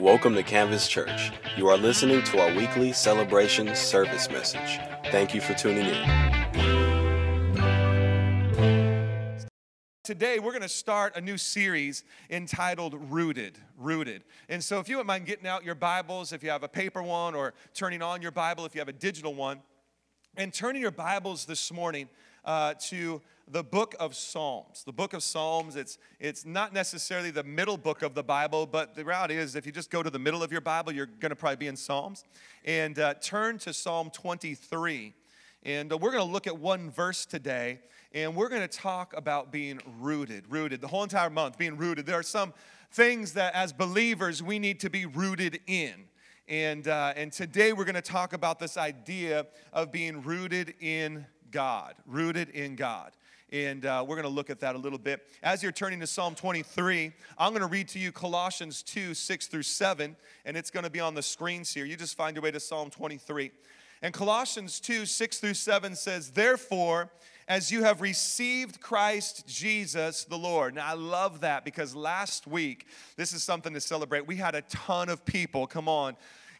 Welcome to Canvas Church. You are listening to our weekly celebration service message. Thank you for tuning in. Today, we're going to start a new series entitled Rooted. Rooted. And so, if you wouldn't mind getting out your Bibles, if you have a paper one, or turning on your Bible, if you have a digital one, and turning your Bibles this morning uh, to the book of Psalms. The book of Psalms, it's, it's not necessarily the middle book of the Bible, but the reality is if you just go to the middle of your Bible, you're going to probably be in Psalms. And uh, turn to Psalm 23. And uh, we're going to look at one verse today, and we're going to talk about being rooted. Rooted. The whole entire month, being rooted. There are some things that as believers we need to be rooted in. And, uh, and today we're going to talk about this idea of being rooted in God, rooted in God. And uh, we're going to look at that a little bit. As you're turning to Psalm 23, I'm going to read to you Colossians 2 6 through 7, and it's going to be on the screens here. You just find your way to Psalm 23. And Colossians 2 6 through 7 says, Therefore, as you have received Christ Jesus the Lord. Now, I love that because last week, this is something to celebrate. We had a ton of people, come on,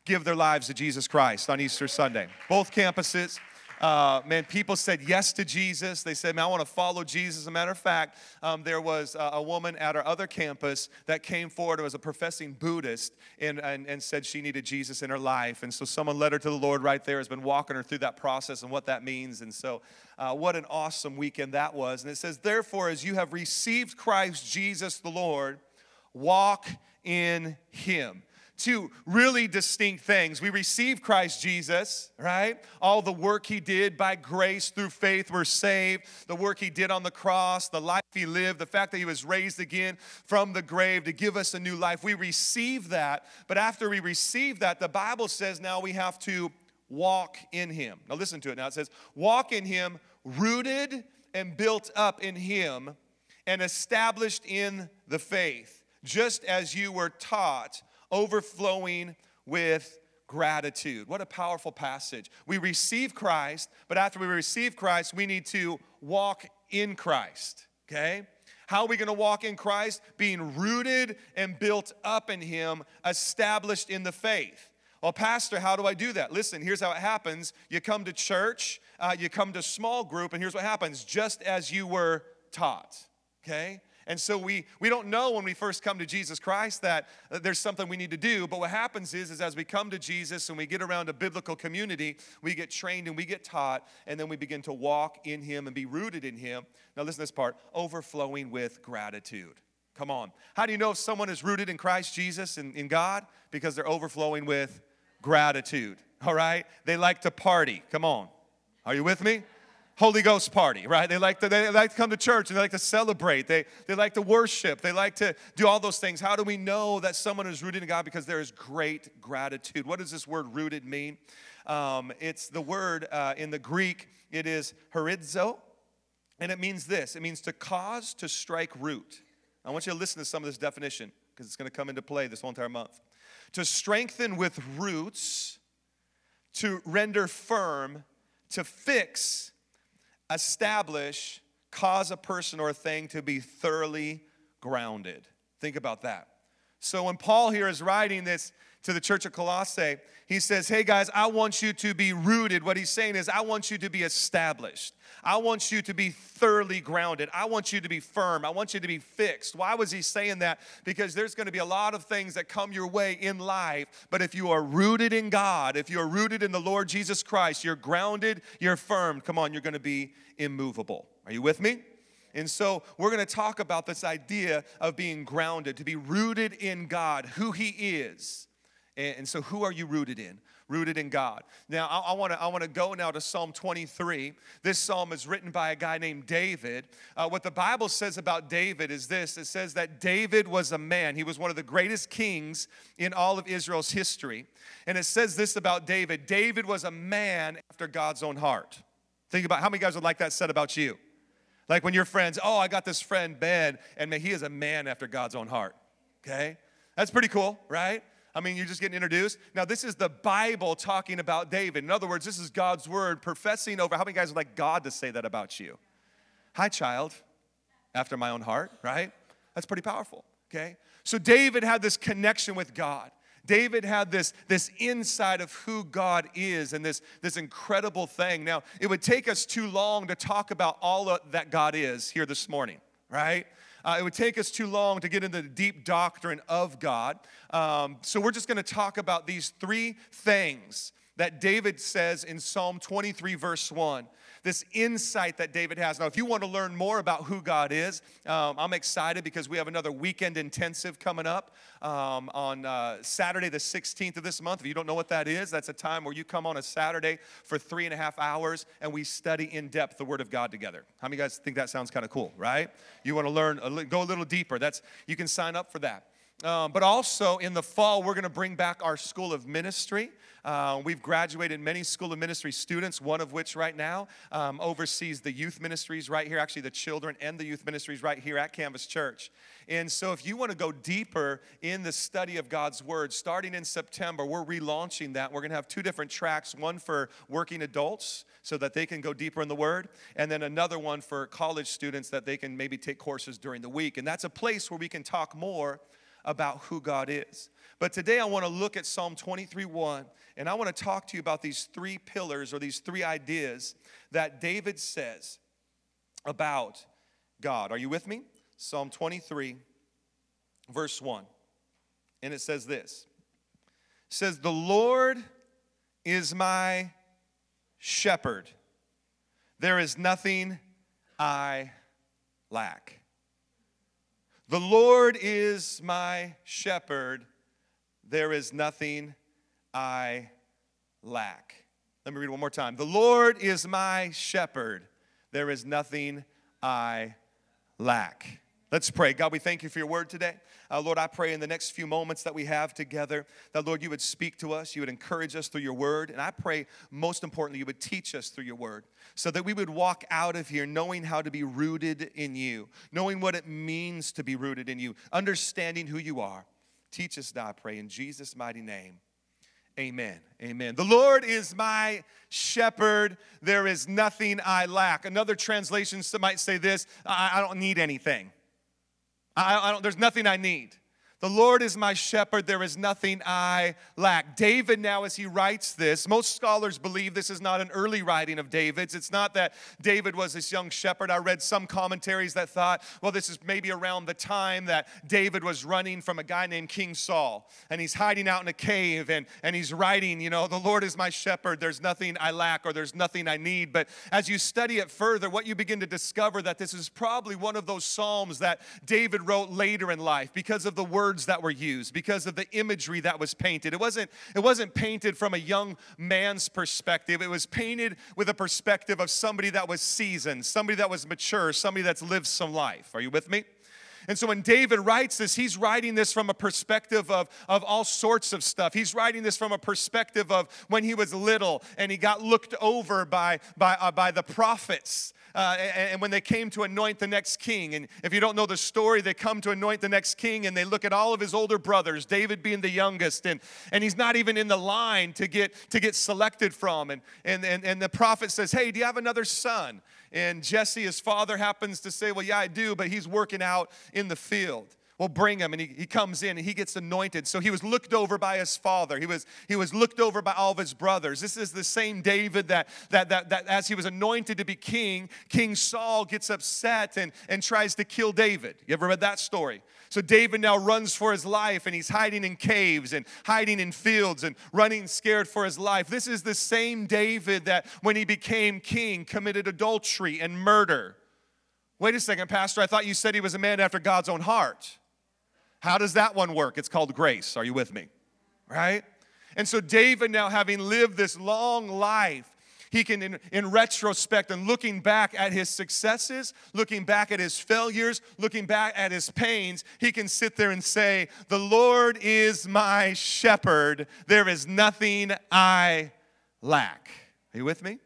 give their lives to Jesus Christ on Easter Sunday. Both campuses. Uh, man, people said yes to Jesus. They said, man, I want to follow Jesus. As a matter of fact, um, there was a, woman at our other campus that came forward as a professing Buddhist and, and, and said she needed Jesus in her life. And so someone led her to the Lord right there, has been walking her through that process and what that means. And so, uh, what an awesome weekend that was. And it says, therefore, as you have received Christ Jesus the Lord, walk in him two really distinct things. We receive Christ Jesus, right? All the work he did by grace through faith, we're saved. The work he did on the cross, the life he lived, the fact that he was raised again from the grave to give us a new life. We receive that. But after we receive that, the Bible says now we have to walk in him. Now listen to it now. It says, walk in him, rooted and built up in him, and established in the faith, just as you were taught overflowing with gratitude. What a powerful passage. We receive Christ, but after we receive Christ, we need to walk in Christ, okay? How are we going to walk in Christ? Being rooted and built up in Him, established in the faith. Well, Pastor, how do I do that? Listen, here's how it happens. You come to church, uh, you come to small group, and here's what happens just as you were taught, okay? And so we, we don't know when we first come to Jesus Christ that, that there's something we need to do. But what happens is, is as we come to Jesus and we get around a biblical community, we get trained and we get taught, and then we begin to walk in Him and be rooted in Him. Now, listen to this part overflowing with gratitude. Come on. How do you know if someone is rooted in Christ Jesus and in God? Because they're overflowing with gratitude. All right? They like to party. Come on. Are you with me? Holy Ghost party, right? They like to, they like to come to church and they like to celebrate. They, they like to worship. They like to do all those things. How do we know that someone is rooted in God? Because there is great gratitude. What does this word rooted mean? Um, it's the word uh, in the Greek, it is horizo, and it means this it means to cause to strike root. I want you to listen to some of this definition because it's going to come into play this whole entire month. To strengthen with roots, to render firm, to fix, establish, cause a person or a thing to be thoroughly grounded. Think about that. So when Paul here is writing this to the church of Colossae, he says, Hey guys, I want you to be rooted. What he's saying is, I want you to be established. I want you to be thoroughly grounded. I want you to be firm. I want you to be fixed. Why was he saying that? Because there's going to be a lot of things that come your way in life, but if you are rooted in God, if you're rooted in the Lord Jesus Christ, you're grounded, you're firm, come on, you're going to be immovable. Are you with me? And so we're going to talk about this idea of being grounded, to be rooted in God, who He is. And so, who are you rooted in? rooted in God. Now, I, I want to go now to Psalm 23. This psalm is written by a guy named David. Uh, what the Bible says about David is this it says that David was a man, he was one of the greatest kings in all of Israel's history. And it says this about David David was a man after God's own heart. Think about how many guys would like that said about you? Like when your friends, oh, I got this friend Ben, and man, he is a man after God's own heart. Okay? That's pretty cool, right? I mean, you're just getting introduced. Now, this is the Bible talking about David. In other words, this is God's word professing over. How many guys would like God to say that about you? Hi, child, after my own heart, right? That's pretty powerful, okay? So, David had this connection with God. David had this, this insight of who God is and this, this incredible thing. Now, it would take us too long to talk about all that God is here this morning, right? Uh, it would take us too long to get into the deep doctrine of God. Um, so we're just going to talk about these three things that David says in Psalm 23, verse 1 this insight that David has. Now, if you want to learn more about who God is, um, I'm excited because we have another weekend intensive coming up um, on uh, Saturday, the 16th of this month. If you don't know what that is, that's a time where you come on a Saturday for three and a half hours and we study in depth the Word of God together. How many guys think that sounds kind of cool, right? You want to learn, go a little deeper. That's you can sign up for that. Um, but also in the fall, we're going to bring back our School of Ministry. Uh, we've graduated many School of Ministry students, one of which right now um, oversees the youth ministries right here, actually, the children and the youth ministries right here at Canvas Church. And so, if you want to go deeper in the study of God's Word, starting in September, we're relaunching that. We're going to have two different tracks one for working adults so that they can go deeper in the Word, and then another one for college students that they can maybe take courses during the week. And that's a place where we can talk more about who God is. But today I want to look at Psalm 23 1, and I want to talk to you about these three pillars or these three ideas that David says about God. Are you with me? Psalm 23, verse 1. And it says this it says, The Lord is my shepherd. There is nothing I lack. The Lord is my shepherd, there is nothing I lack. Let me read one more time. The Lord is my shepherd, there is nothing I lack. Let's pray. God, we thank you for your word today. Uh, Lord, I pray in the next few moments that we have together that, Lord, you would speak to us, you would encourage us through your word. And I pray, most importantly, you would teach us through your word so that we would walk out of here knowing how to be rooted in you, knowing what it means to be rooted in you, understanding who you are. Teach us now, I pray, in Jesus' mighty name. Amen. Amen. The Lord is my shepherd. There is nothing I lack. Another translation might say this I, I don't need anything. I, I don't, there's nothing I need. The Lord is my shepherd, there is nothing I lack. David, now, as he writes this, most scholars believe this is not an early writing of David's. It's not that David was this young shepherd. I read some commentaries that thought, well, this is maybe around the time that David was running from a guy named King Saul, and he's hiding out in a cave and, and he's writing, you know, the Lord is my shepherd, there's nothing I lack or there's nothing I need. But as you study it further, what you begin to discover that this is probably one of those Psalms that David wrote later in life because of the word words that were used, because of the imagery that was painted. It wasn't, it wasn't painted from a young man's perspective, it was painted with a perspective of somebody that was seasoned, somebody that was mature, somebody that's lived some life. Are you with me? And so when David writes this, he's writing this from a perspective of, of all sorts of stuff. He's writing this from a perspective of when he was little and he got looked over by, by, uh, by the prophets uh, and, when they came to anoint the next king. And if you don't know the story, they come to anoint the next king and they look at all of his older brothers, David being the youngest, and, and he's not even in the line to get, to get selected from. And, and, and, and the prophet says, Hey, do you have another son? And Jesse, his father, happens to say, Well, yeah, I do, but he's working out in the field well bring him and he, he comes in and he gets anointed. So he was looked over by his father. He was he was looked over by all of his brothers. This is the same david that that that, that as he was anointed to be king king saul gets upset and and tries to kill david. You ever read that story? So david now runs for his life and he's hiding in caves and hiding in fields and running scared for his life. This is the same david that when he became king committed adultery and murder. Wait a second, Pastor. I thought you said he was a man after God's own heart. How does that one work? It's called grace. Are you with me? Right? And so, David, now having lived this long life, he can, in, in, retrospect and looking back at his successes, looking back at his failures, looking back at his pains, he can sit there and say, The Lord is my shepherd. There is nothing I lack. Are you with me?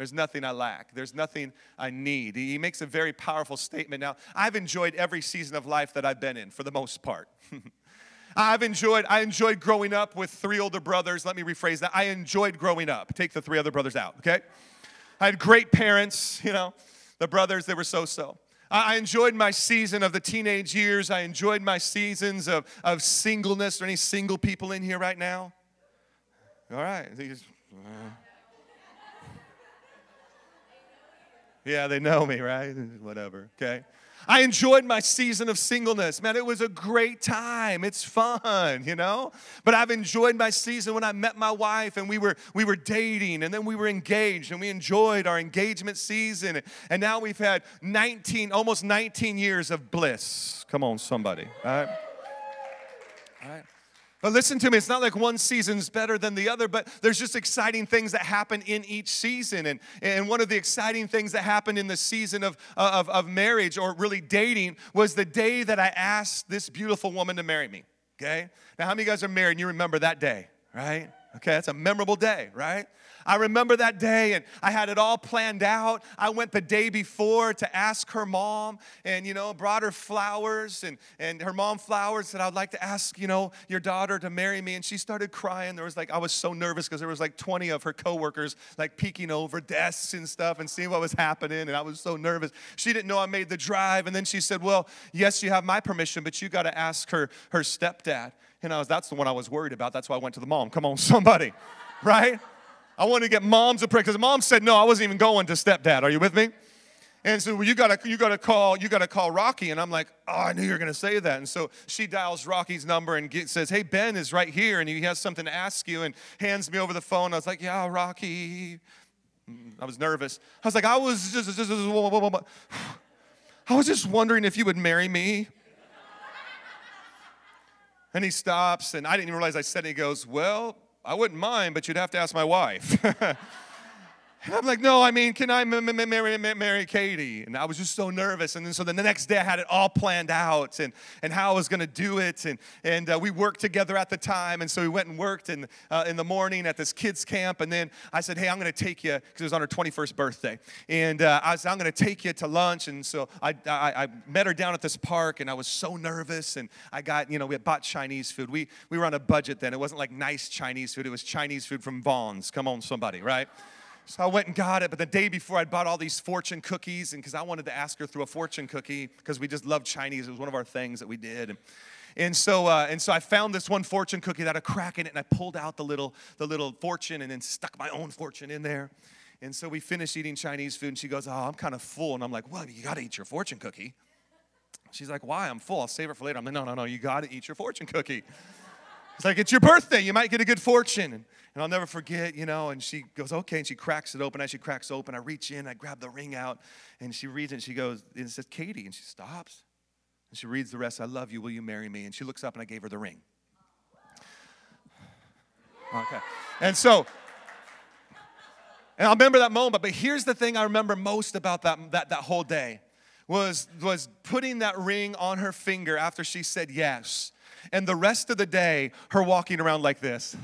There's nothing I lack. There's nothing I need. He makes a very powerful statement. Now, I've enjoyed every season of life that I've been in for the most part. I've enjoyed, I enjoyed growing up with three older brothers. Let me rephrase that. I enjoyed growing up. Take the three other brothers out, okay? I had great parents, you know. The brothers, they were so so. I enjoyed my season of the teenage years. I enjoyed my seasons of, of singleness. Are any single people in here right now? All right. Uh, yeah, they know me, right? Whatever, okay? I enjoyed my season of singleness. Man, it was a great time. It's fun, you know? But I've enjoyed my season when I met my wife and we were we were dating and then we were engaged and we enjoyed our engagement season. And now we've had 19 almost 19 years of bliss. Come on somebody. All right? All right. But listen to me, it's not like one season's better than the other, but there's just exciting things that happen in each season. And, and one of the exciting things that happened in the season of, of, of marriage or really dating was the day that I asked this beautiful woman to marry me. Okay? Now, how many of you guys are married and you remember that day, right? Okay, that's a memorable day, right? I remember that day and I had it all planned out. I went the day before to ask her mom and, you know, brought her flowers and, and her mom flowers said, I'd like to ask, you know, your daughter to marry me. And she started crying. There was like, I was so nervous because there was like 20 of her coworkers like peeking over desks and stuff and seeing what was happening. And I was so nervous. She didn't know I made the drive. And then she said, well, yes, you have my permission, but you got to ask her, her stepdad. And I was, that's the one I was worried about. That's why I went to the mom. Come on, somebody, right? I wanted to get moms approval because mom said no, I wasn't even going to stepdad. Are you with me? And so well, you gotta you gotta call you gotta call Rocky, and I'm like, oh, I knew you were gonna say that. And so she dials Rocky's number and get, says, Hey, Ben is right here, and he has something to ask you, and hands me over the phone. I was like, Yeah, Rocky. I was nervous. I was like, I was just, just, just I was just wondering if you would marry me. And he stops, and I didn't even realize I said it. He goes, Well, I wouldn't mind, but you'd have to ask my wife. And I'm like, no, I mean, can I marry, marry Katie? And I was just so nervous. And then so the next day I had it all planned out and, and how I was going to do it. And, and uh, we worked together at the time. And so we went and worked in, uh, in the morning at this kids' camp. And then I said, hey, I'm going to take you, because it was on her 21st birthday. And uh, I said, I'm going to take you to lunch. And so I, I, I, met her down at this park and I was so nervous. And I got, you know, we had bought Chinese food. We, we were on a budget then. It wasn't like nice Chinese food, it was Chinese food from Vons. Come on, somebody, right? So I went and got it, but the day before I bought all these fortune cookies, and because I wanted to ask her through a fortune cookie, because we just loved Chinese. It was one of our things that we did. And, and so, uh, and so I found this one fortune cookie that had a crack in it, and I pulled out the little, the little fortune and then stuck my own fortune in there. And so we finished eating Chinese food, and she goes, Oh, I'm kind of full. And I'm like, Well, you got to eat your fortune cookie. She's like, Why? I'm full. I'll save it for later. I'm like, No, no, no, you got to eat your fortune cookie. It's like, It's your birthday. You might get a good fortune. And, and I'll never forget, you know, and she goes, okay, and she cracks it open. As she cracks open, I reach in, I grab the ring out, and she reads it, and she goes, and it says, Katie, and she stops. And she reads the rest, I love you, will you marry me? And she looks up, and I gave her the ring. Okay. And so, and I remember that moment, but here's the thing I remember most about that, that, that whole day was, was putting that ring on her finger after she said yes. And the rest of the day, her walking around like this.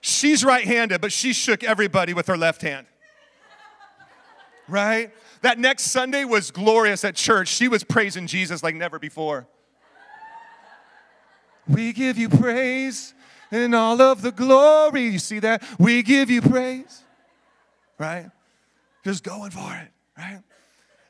She's right handed, but she shook everybody with her left hand. Right? That next Sunday was glorious at church. She was praising Jesus like never before. We give you praise and all of the glory. You see that? We give you praise. Right? Just going for it, right?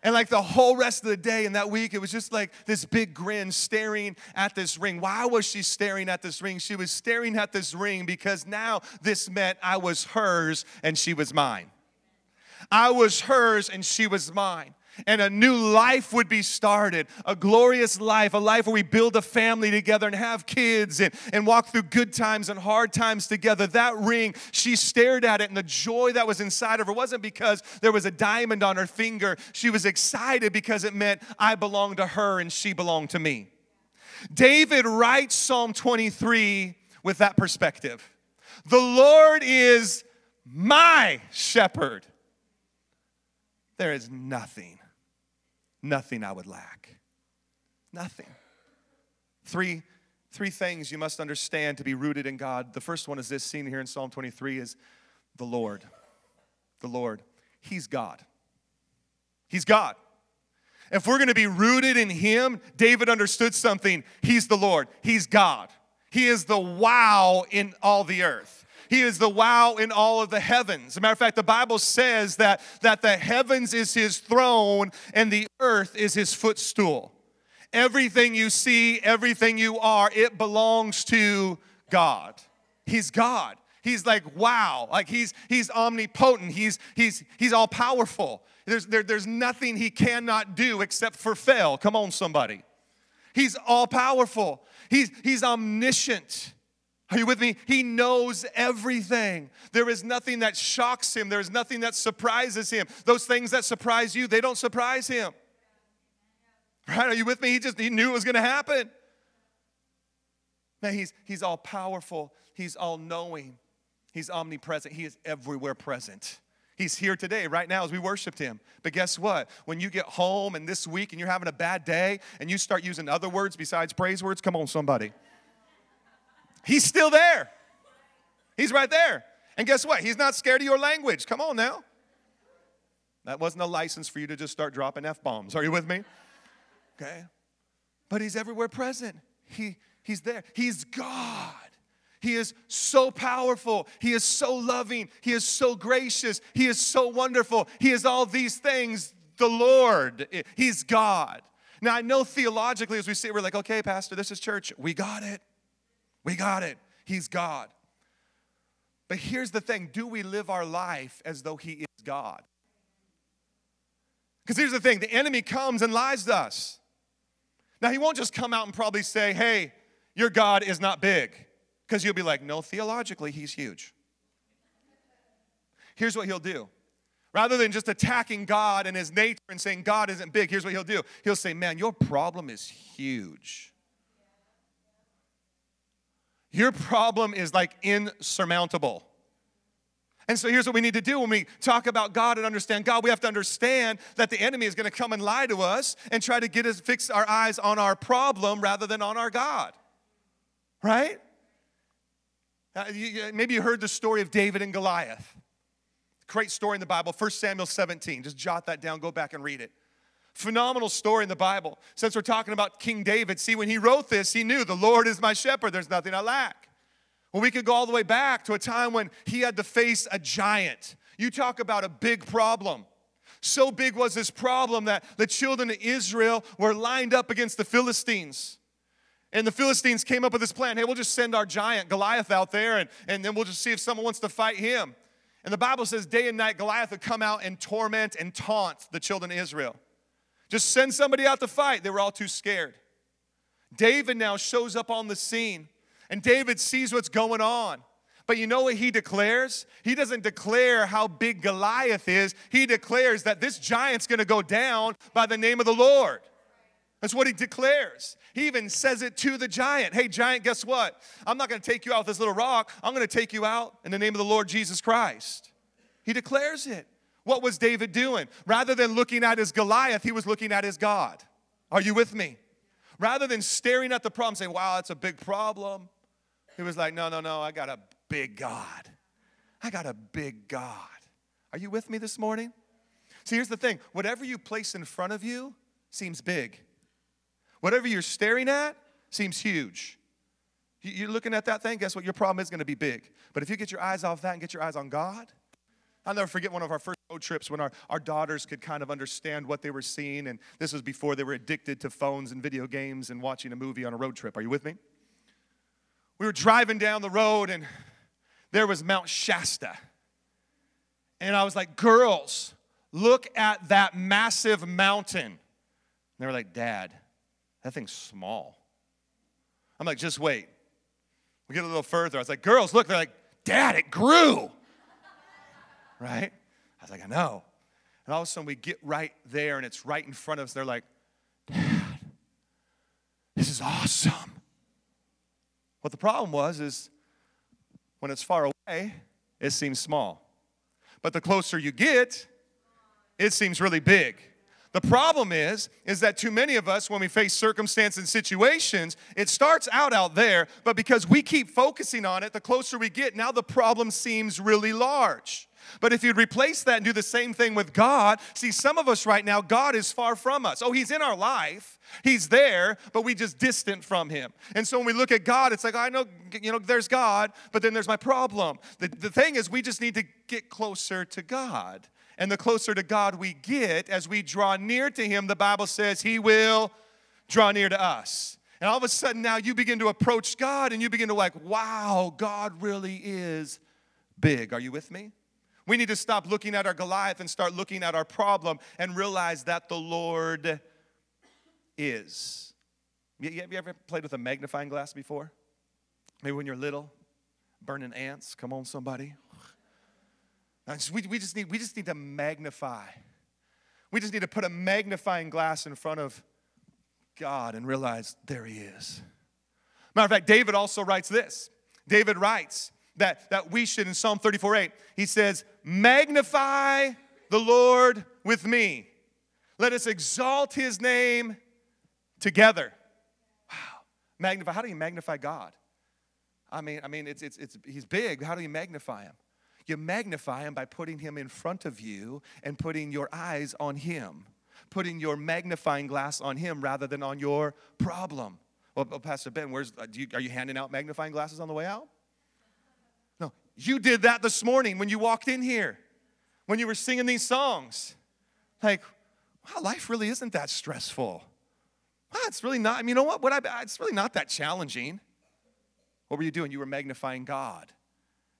And like the whole rest of the day and that week, it was just like this big grin staring at this ring. Why was she staring at this ring? She was staring at this ring because now this meant I was hers and she was mine. I was hers and she was mine and a new life would be started a glorious life, a life where we build a family together and have kids and, and walk through good times and hard times together. That ring, she stared at it, and the joy that was inside of her wasn't because there was a diamond on her finger. She was excited because it meant I belong to her and she belonged to me. David writes Psalm 23 with that perspective. The Lord is my shepherd. There is nothing nothing I would lack. Nothing. Three, three things you must understand to be rooted in God. The first one is this seen here in Psalm 23 is the Lord. The Lord. He's God. He's God. If we're going to be rooted in Him, David understood something. He's the Lord. He's God. He is the wow in all the earth. He is the wow in all of the heavens. As a matter of fact, the Bible says that, that the heavens is his throne and the earth is his footstool. Everything you see, everything you are, it belongs to God. He's God. He's like, wow, like he's he's omnipotent, he's he's he's all powerful. There's there, there's nothing he cannot do except for fail. Come on, somebody. He's all powerful. He's he's omniscient. Are you with me? He knows everything. There is nothing that shocks him. There is nothing that surprises him. Those things that surprise you, they don't surprise him. Right? Are you with me? He just he knew it was going to happen. Man, he's he's all powerful. He's all knowing. He's omnipresent. He is everywhere present. He's here today, right now, as we worshiped him. But guess what? When you get home and this week and you're having a bad day and you start using other words besides praise words, come on, somebody. He's still there. He's right there. And guess what? He's not scared of your language. Come on now. That wasn't a license for you to just start dropping F bombs. Are you with me? Okay. But he's everywhere present. He, he's there. He's God. He is so powerful. He is so loving. He is so gracious. He is so wonderful. He is all these things, the Lord. He's God. Now, I know theologically, as we see, we're like, okay, Pastor, this is church. We got it. We got it. He's God. But here's the thing do we live our life as though He is God? Because here's the thing the enemy comes and lies to us. Now, he won't just come out and probably say, hey, your God is not big. Because you'll be like, no, theologically, he's huge. Here's what he'll do. Rather than just attacking God and his nature and saying God isn't big, here's what he'll do. He'll say, man, your problem is huge. Your problem is like insurmountable. And so here's what we need to do when we talk about God and understand God, we have to understand that the enemy is going to come and lie to us and try to get us fix our eyes on our problem rather than on our God. Right? Uh, maybe you heard the story of David and Goliath. Great story in the Bible, 1 Samuel 17. Just jot that down, go back and read it. Phenomenal story in the Bible. Since we're talking about King David, see, when he wrote this, he knew the Lord is my shepherd, there's nothing I lack. Well, we could go all the way back to a time when he had to face a giant. You talk about a big problem. So big was this problem that the children of Israel were lined up against the Philistines. And the Philistines came up with this plan hey, we'll just send our giant Goliath out there and, and then we'll just see if someone wants to fight him. And the Bible says day and night Goliath would come out and torment and taunt the children of Israel. Just send somebody out to fight. They were all too scared. David now shows up on the scene and David sees what's going on. But you know what he declares? He doesn't declare how big Goliath is. He declares that this giant's gonna go down by the name of the Lord. That's what he declares. He even says it to the giant. Hey, giant, guess what? I'm not going to take you out with this little rock. I'm going to take you out in the name of the Lord Jesus Christ. He declares it. What was David doing? Rather than looking at his Goliath, he was looking at his God. Are you with me? Rather than staring at the problem, saying, wow, that's a big problem, he was like, no, no, no, I got a big God. I got a big God. Are you with me this morning? See, here's the thing whatever you place in front of you seems big. Whatever you're staring at seems huge. You're looking at that thing, guess what? Your problem is going to be big. But if you get your eyes off that and get your eyes on God, I'll never forget one of our first road trips when our, our daughters could kind of understand what they were seeing. And this was before they were addicted to phones and video games and watching a movie on a road trip. Are you with me? We were driving down the road and there was Mount Shasta. And I was like, girls, look at that massive mountain. And they were like, Dad, that thing's small. I'm like, just wait. We get a little further. I was like, girls, look. They're like, Dad, it grew. Right? I was like, I know. And all of a sudden we get right there and it's right in front of us. They're like, Dad, this is awesome. What the problem was is when it's far away, it seems small. But the closer you get, it seems really big. The problem is, is that too many of us, when we face circumstances and situations, it starts out out there, but because we keep focusing on it, the closer we get, now the problem seems really large. But if you'd replace that and do the same thing with God, see, some of us right now, God is far from us. Oh, He's in our life, He's there, but we just distant from Him. And so when we look at God, it's like, I know, you know, there's God, but then there's my problem. The, the thing is, we just need to get closer to God. And the closer to God we get, as we draw near to Him, the Bible says He will draw near to us. And all of a sudden now you begin to approach God and you begin to like, wow, God really is big. Are you with me? We need to stop looking at our Goliath and start looking at our problem and realize that the Lord is. Have you ever played with a magnifying glass before? Maybe when you're little, burning ants. Come on, somebody. We, we, just need, we just need to magnify. We just need to put a magnifying glass in front of God and realize there He is. Matter of fact, David also writes this. David writes, that, that we should in Psalm 34 8. He says, Magnify the Lord with me. Let us exalt his name together. Wow. Magnify. How do you magnify God? I mean, I mean, it's, it's, it's, he's big. How do you magnify him? You magnify him by putting him in front of you and putting your eyes on him, putting your magnifying glass on him rather than on your problem. Well, Pastor Ben, where's, uh, you, are you handing out magnifying glasses on the way out? You did that this morning when you walked in here, when you were singing these songs. Like, wow, life really isn't that stressful. Wow, it's really not. I mean, you know what? what I, it's really not that challenging. What were you doing? You were magnifying God.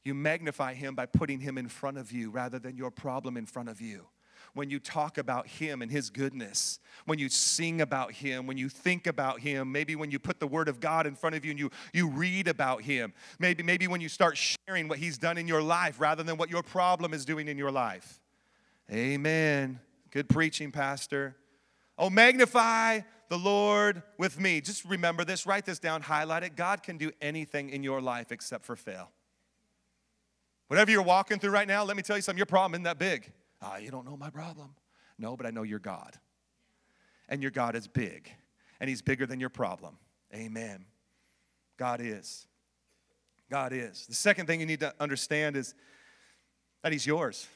You magnify Him by putting Him in front of you rather than your problem in front of you when you talk about Him and His goodness, when you sing about Him, when you think about Him, maybe when you put the Word of God in front of you and you, you read about Him, maybe, maybe when you start sharing what He's done in your life rather than what your problem is doing in your life. Amen. Good preaching, Pastor. Oh, magnify the Lord with me. Just remember this, write this down, highlight it. God can do anything in your life except for fail. Whatever you're walking through right now, let me tell you something, your problem isn't that big. Ah, you don't know my problem. No, but I know your God. And your God is big, and He's bigger than your problem. Amen. God is. God is. The second thing you need to understand is that He's yours.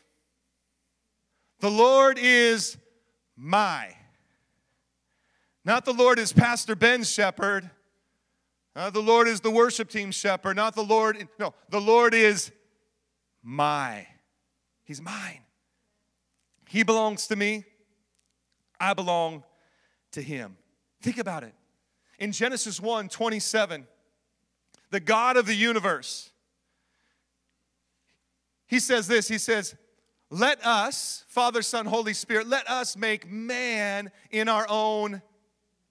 The Lord is my. Not the Lord is Pastor Ben's shepherd. Uh, the Lord is the worship team shepherd. Not the Lord. No, the Lord is my. He's mine. He belongs to me. I belong to him. Think about it. In Genesis 1 27, the God of the universe, he says this He says, Let us, Father, Son, Holy Spirit, let us make man in our own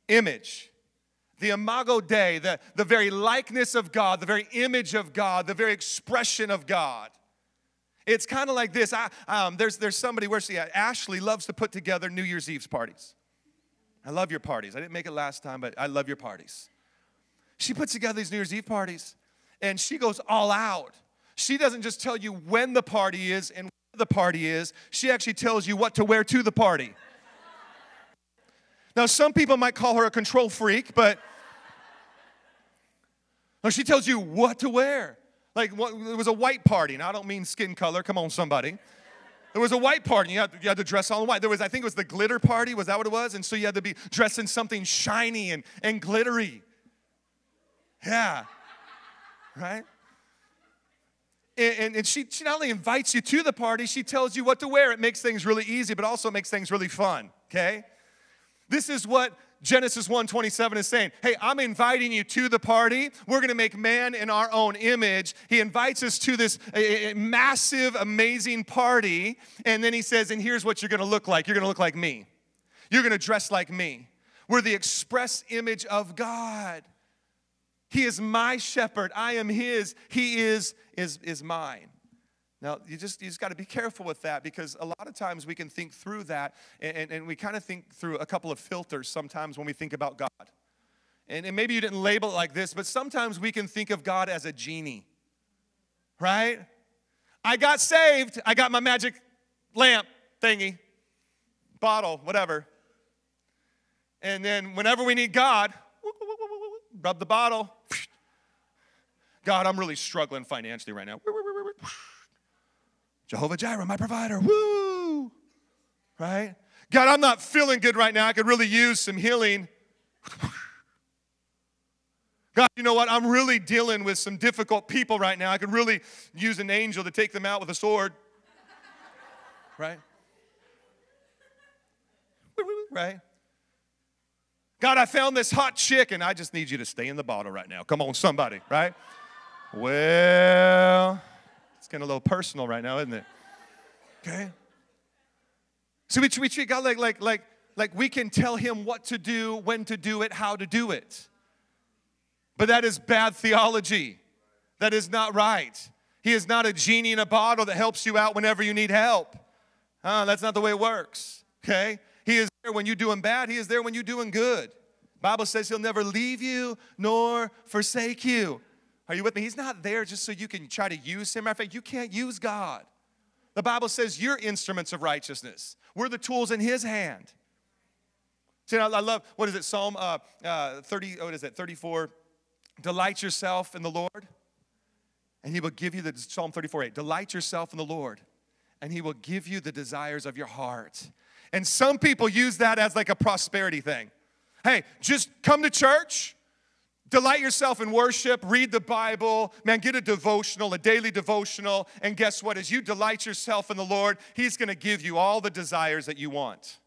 image. The imago Dei, the, the very likeness of God, the very image of God, the very expression of God. It's kind of like this. I, um, there's, there's somebody, where's she at? Ashley loves to put together New Year's Eve's parties. I love your parties. I didn't make it last time, but I love your parties. She puts together these New Year's Eve parties and she goes all out. She doesn't just tell you when the party is and where the party is, she actually tells you what to wear to the party. Now, some people might call her a control freak, but no, she tells you what to wear. Like, it was a white party, and I don't mean skin color. Come on, somebody. There was a white party. You had, you had to dress all in white. There was, I think it was the glitter party. Was that what it was? And so you had to be dressed in something shiny and, and glittery. Yeah. Right? And, and, and she, she not only invites you to the party, she tells you what to wear. It makes things really easy, but also makes things really fun. Okay? This is what Genesis 1:27 is saying, "Hey, I'm inviting you to the party. We're going to make man in our own image." He invites us to this massive amazing party, and then he says, "And here's what you're going to look like. You're going to look like me. You're going to dress like me. We're the express image of God. He is my shepherd. I am his. He is is is mine." Now, you just, you just got to be careful with that because a lot of times we can think through that and, and we kind of think through a couple of filters sometimes when we think about God. And, and maybe you didn't label it like this, but sometimes we can think of God as a genie, right? I got saved, I got my magic lamp thingy, bottle, whatever. And then whenever we need God, rub the bottle. God, I'm really struggling financially right now. Jehovah Jireh, my provider. Woo! Right? God, I'm not feeling good right now. I could really use some healing. God, you know what? I'm really dealing with some difficult people right now. I could really use an angel to take them out with a sword. Right? Right? God, I found this hot chick and I just need you to stay in the bottle right now. Come on, somebody, right? Well, getting a little personal right now, isn't it? Okay. So we, we treat God like, like, like, like we can tell him what to do, when to do it, how to do it. But that is bad theology. That is not right. He is not a genie in a bottle that helps you out whenever you need help. Uh, that's not the way it works. Okay? He is there when you're doing bad. He is there when you're doing good. Bible says he'll never leave you nor forsake you. Are you with me? He's not there just so you can try to use him. Matter of fact, you can't use God. The Bible says you're instruments of righteousness. We're the tools in his hand. See, I love, what is it, Psalm uh, uh, 30, what is it, 34, Delight yourself in the Lord, and He will give you the Psalm 34 8. Delight yourself in the Lord, and He will give you the desires of your heart. And some people use that as like a prosperity thing. Hey, just come to church, delight yourself in worship, read the Bible, man, get a devotional, a daily devotional, and guess what? As you delight yourself in the Lord, He's gonna give you all the desires that you want.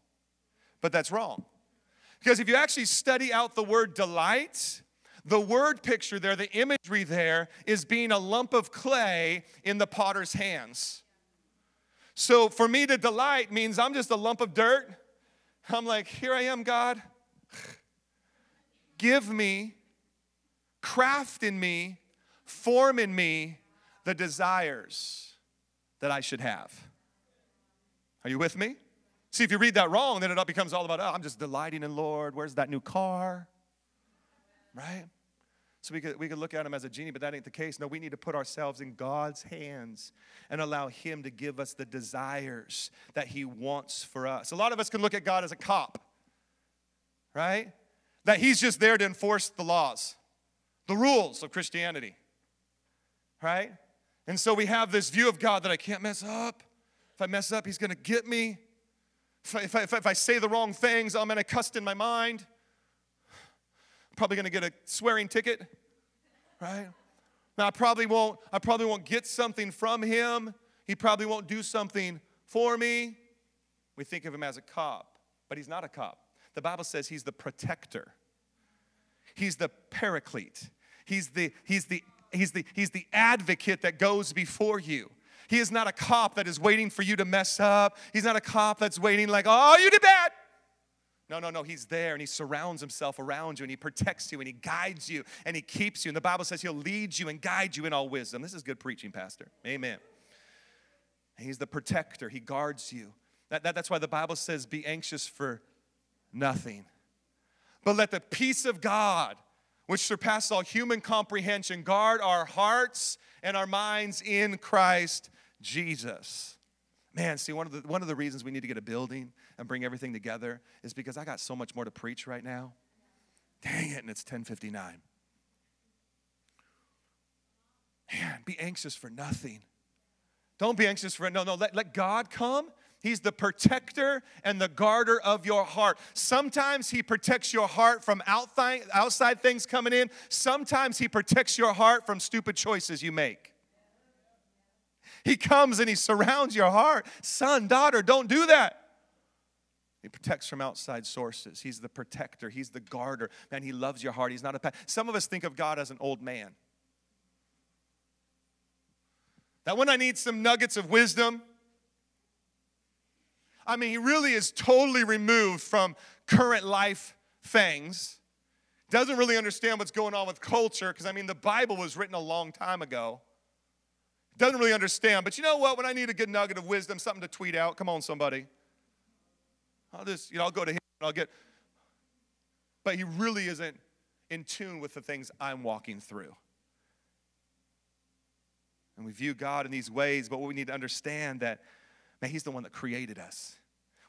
But that's wrong. Because if you actually study out the word delight, the word picture there, the imagery there, is being a lump of clay in the potter's hands. So for me to delight means I'm just a lump of dirt. I'm like, here I am, God. Give me, craft in me, form in me the desires that I should have. Are you with me? See, if you read that wrong, then it all becomes all about, oh, I'm just delighting in Lord. Where's that new car? Right? So we could, we could look at him as a genie, but that ain't the case. No, we need to put ourselves in God's hands and allow him to give us the desires that he wants for us. A lot of us can look at God as a cop, right? That he's just there to enforce the laws, the rules of Christianity, right? And so we have this view of God that I can't mess up. If I mess up, he's gonna get me. If I, if I, if I say the wrong things, I'm gonna cuss in my mind I'm probably going to get a swearing ticket, right? Now I probably won't I probably won't get something from him. He probably won't do something for me. We think of him as a cop, but he's not a cop. The Bible says he's the protector. He's the paraclete. He's the he's the he's the he's the advocate that goes before you. He is not a cop that is waiting for you to mess up. He's not a cop that's waiting like, "Oh, you did bad." No, no, no. He's there and he surrounds himself around you and he protects you and he guides you and he keeps you. And the Bible says he'll lead you and guide you in all wisdom. This is good preaching, Pastor. Amen. He's the protector, he guards you. That, that, that's why the Bible says, be anxious for nothing. But let the peace of God, which surpasses all human comprehension, guard our hearts and our minds in Christ Jesus. Man, see, one of the, one of the reasons we need to get a building and bring everything together is because I got so much more to preach right now. Dang it, and it's 1059. Man, be anxious for nothing. Don't be anxious for it. no, no, let, let God come. He's the protector and the guarder of your heart. Sometimes He protects your heart from outside, things coming in. Sometimes He protects your heart from stupid choices you make. He comes and He surrounds your heart. Son, daughter, don't do that. He protects from outside sources. He's the protector. He's the guarder. Man, he loves your heart. He's not a pet. Some of us think of God as an old man. That when I need some nuggets of wisdom, I mean, he really is totally removed from current life things. Doesn't really understand what's going on with culture, because I mean, the Bible was written a long time ago. Doesn't really understand. But you know what? When I need a good nugget of wisdom, something to tweet out, come on, somebody. I'll just, you know, I'll go to him and I'll get. But he really isn't in tune with the things I'm walking through. And we view God in these ways, but what we need to understand that, man, he's the one that created us.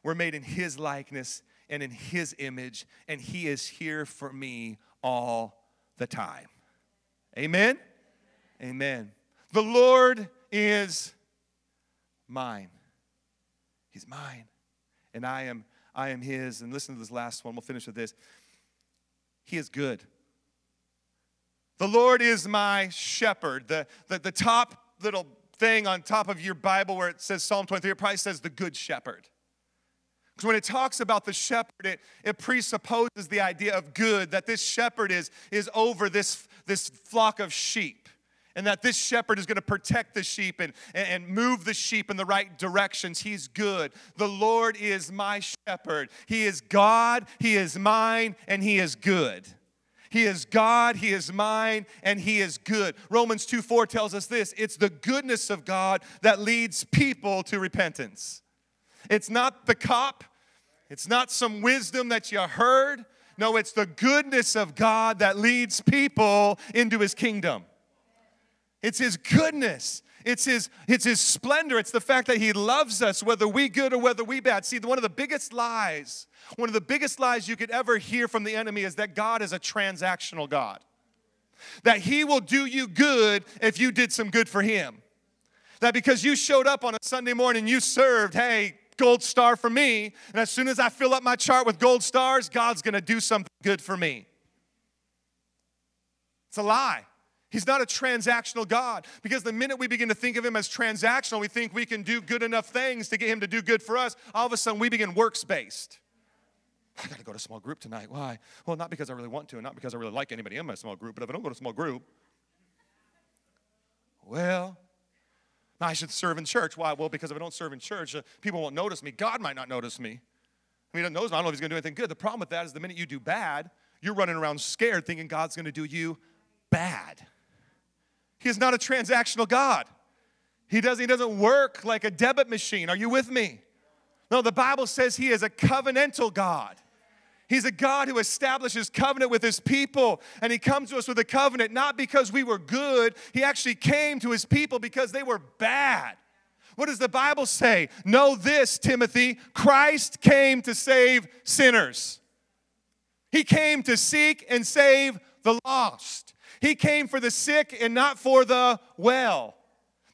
We're made in his likeness, and in His image, and He is here for me all the time. Amen? Amen. The Lord is mine. He's mine. And I am I am his. And listen to this last one. We'll finish with this. He is good. The Lord is my shepherd. The, the, the top little thing on top of your Bible where it says Psalm 23, it probably says the good shepherd. Because when it talks about the shepherd, it, it presupposes the idea of good, that this shepherd is, is over this, this flock of sheep and that this shepherd is going to protect the sheep and, and move the sheep in the right directions. He's good. The Lord is my shepherd. He is God, He is mine, and He is good. He is God, He is mine, and He is good. Romans 2 4 tells us this it's the goodness of God that leads people to repentance. It's not the cop, it's not some wisdom that you heard. No, it's the goodness of God that leads people into His kingdom. It's His goodness. It's his, it's his splendor. It's the fact that he loves us, whether we good or whether we bad. See, one of the biggest lies, one of the biggest lies you could ever hear from the enemy is that God is a transactional God. That he will do you good if you did some good for him. That because you showed up on a Sunday morning, you served, hey, gold star for me. And as soon as I fill up my chart with gold stars, God's gonna do something good for me. It's a lie. He's not a transactional God because the minute we begin to think of him as transactional, we think we can do good enough things to get him to do good for us. All of a sudden, we begin works based. I got to go to small group tonight. Why? Well, not because I really want to, and not because I really like anybody in my small group, but if I don't go to small group, well, I should serve in church. Why? Well, because if I don't serve in church, uh, people won't notice me. God might not notice me. I mean, he knows I don't know if he's going to do anything good. The problem with that is the minute you do bad, you're running around scared thinking God's going to do you bad. He is not a transactional God. He doesn't, he doesn't work like a debit machine. Are you with me? No, the Bible says he is a covenantal God. He's a God who establishes covenant with his people, and he comes to us with a covenant not because we were good. He actually came to his people because they were bad. What does the Bible say? Know this, Timothy Christ came to save sinners. He came to seek and save the lost. He came for the sick and not for the well.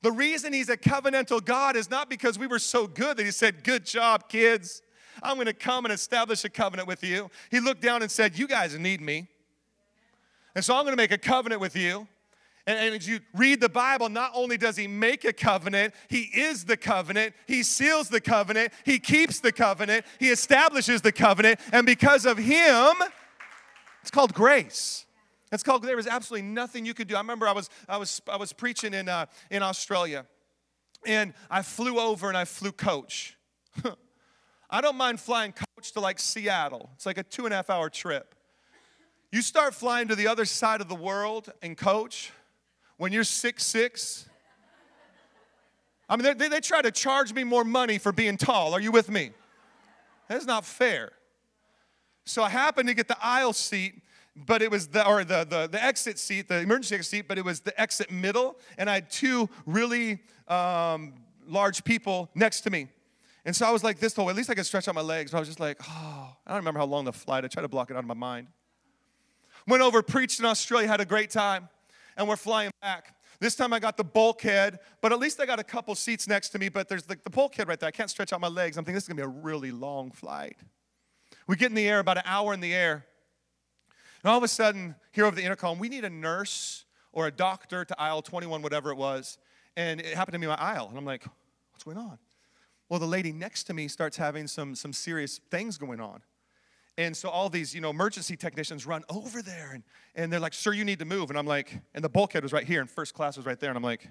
The reason he's a covenantal God is not because we were so good that he said, Good job, kids. I'm going to come and establish a covenant with you. He looked down and said, You guys need me. And so I'm going to make a covenant with you. And, as you read the Bible, not only does he make a covenant, he is the covenant, he seals the covenant, he keeps the covenant, he establishes the covenant, and because of him, it's called grace. It's called, there was absolutely nothing you could do. I remember I was, I was, I was preaching in, uh, in Australia, and I flew over and I flew coach. I don't mind flying coach to like Seattle, it's like a two and a half hour trip. You start flying to the other side of the world in coach when you're six six. I mean, they, they try to charge me more money for being tall. Are you with me? That's not fair. So I happened to get the aisle seat but it was the or the, the the exit seat, the emergency exit seat, but it was the exit middle, and I had two really um, large people next to me. And so I was like this whole, at least I could stretch out my legs. But I was just like, oh, I don't remember how long the flight. I tried to block it out of my mind. Went over, preached in Australia, had a great time, and we're flying back. This time I got the bulkhead, but at least I got a couple seats next to me. But there's the, the bulkhead right there. I can't stretch out my legs. I'm thinking this is gonna be a really long flight. We get in the air, about an hour in the air. And all of a sudden, here over the intercom, we need a nurse or a doctor to aisle 21, whatever it was. And it happened to be my aisle. And I'm like, what's going on? Well, the lady next to me starts having some, some serious things going on. And so all these, you know, emergency technicians run over there and, and they're like, sir, you need to move. And I'm like, and the bulkhead was right here and first class was right there. And I'm like,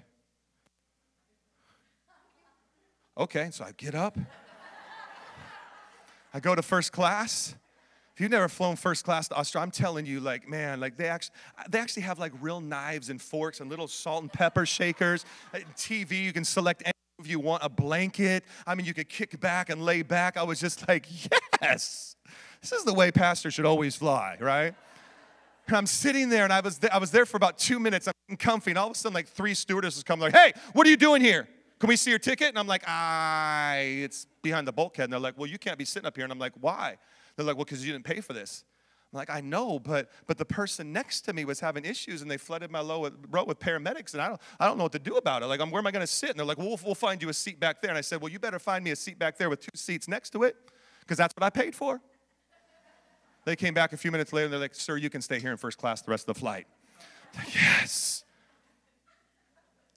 okay. So I get up. I go to first class if you've never flown first class to Australia, I'm telling you, like, man, like they actually, they actually have like real knives and forks and little salt and pepper shakers. Uh, TV, you can select any of you want a blanket. I mean, you could kick back and lay back. I was just like, yes, this is the way pastors should always fly, right? And I'm sitting there, and I was there, I was there for about two minutes. I'm comfy, and all of a sudden, like three stewardesses come, like, "Hey, what are you doing here? Can we see your ticket?" And I'm like, "I, it's behind the bulkhead." And they're like, "Well, you can't be sitting up here." And I'm like, "Why?" They're like, well, because you didn't pay for this. I'm like, I know, but but the person next to me was having issues and they flooded my row with, row with paramedics and I don't I don't know what to do about it. Like, I'm, where am I going to sit? And they're like, well, well, we'll find you a seat back there. And I said, well, you better find me a seat back there with two seats next to it because that's what I paid for. They came back a few minutes later and they're like, sir, you can stay here in first class the rest of the flight. Like, yes.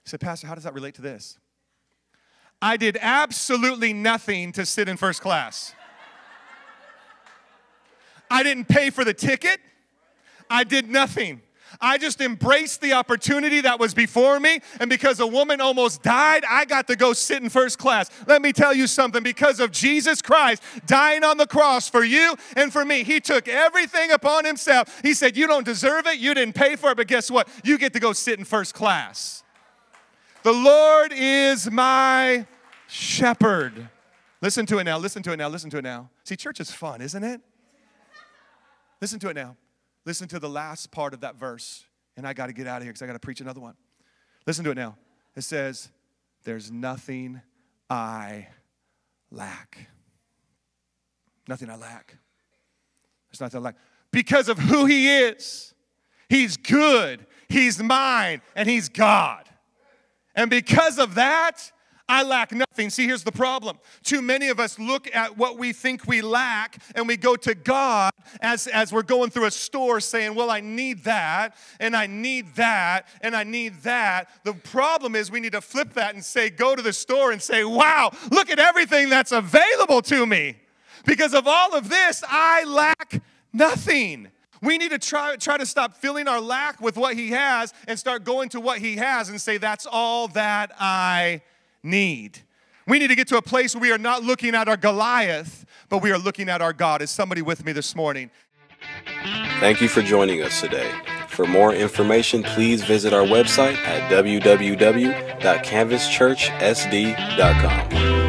He said, Pastor, how does that relate to this? I did absolutely nothing to sit in first class. I didn't pay for the ticket. I did nothing. I just embraced the opportunity that was before me. And because a woman almost died, I got to go sit in first class. Let me tell you something because of Jesus Christ dying on the cross for you and for me, He took everything upon Himself. He said, You don't deserve it, you didn't pay for it, but guess what? You get to go sit in first class. The Lord is my shepherd. Listen to it now, listen to it now, listen to it now. See, church is fun, isn't it? Listen to it now. Listen to the last part of that verse. And I got to get out of here because I got to preach another one. Listen to it now. It says, There's nothing I lack. Nothing I lack. There's nothing I lack. Because of who He is. He's good, He's mine, and He's God. And because of that, I lack nothing. See, here's the problem. Too many of us look at what we think we lack and we go to God as, as we're going through a store saying, Well, I need that, and I need that, and I need that. The problem is we need to flip that and say, Go to the store and say, Wow, look at everything that's available to me. Because of all of this, I lack nothing. We need to try, try to stop filling our lack with what He has and start going to what He has and say, That's all that I need. We need to get to a place where we are not looking at our Goliath, but we are looking at our God. Is somebody with me this morning? Thank you for joining us today. For more information, please visit our website at www.canvaschurchsd.com.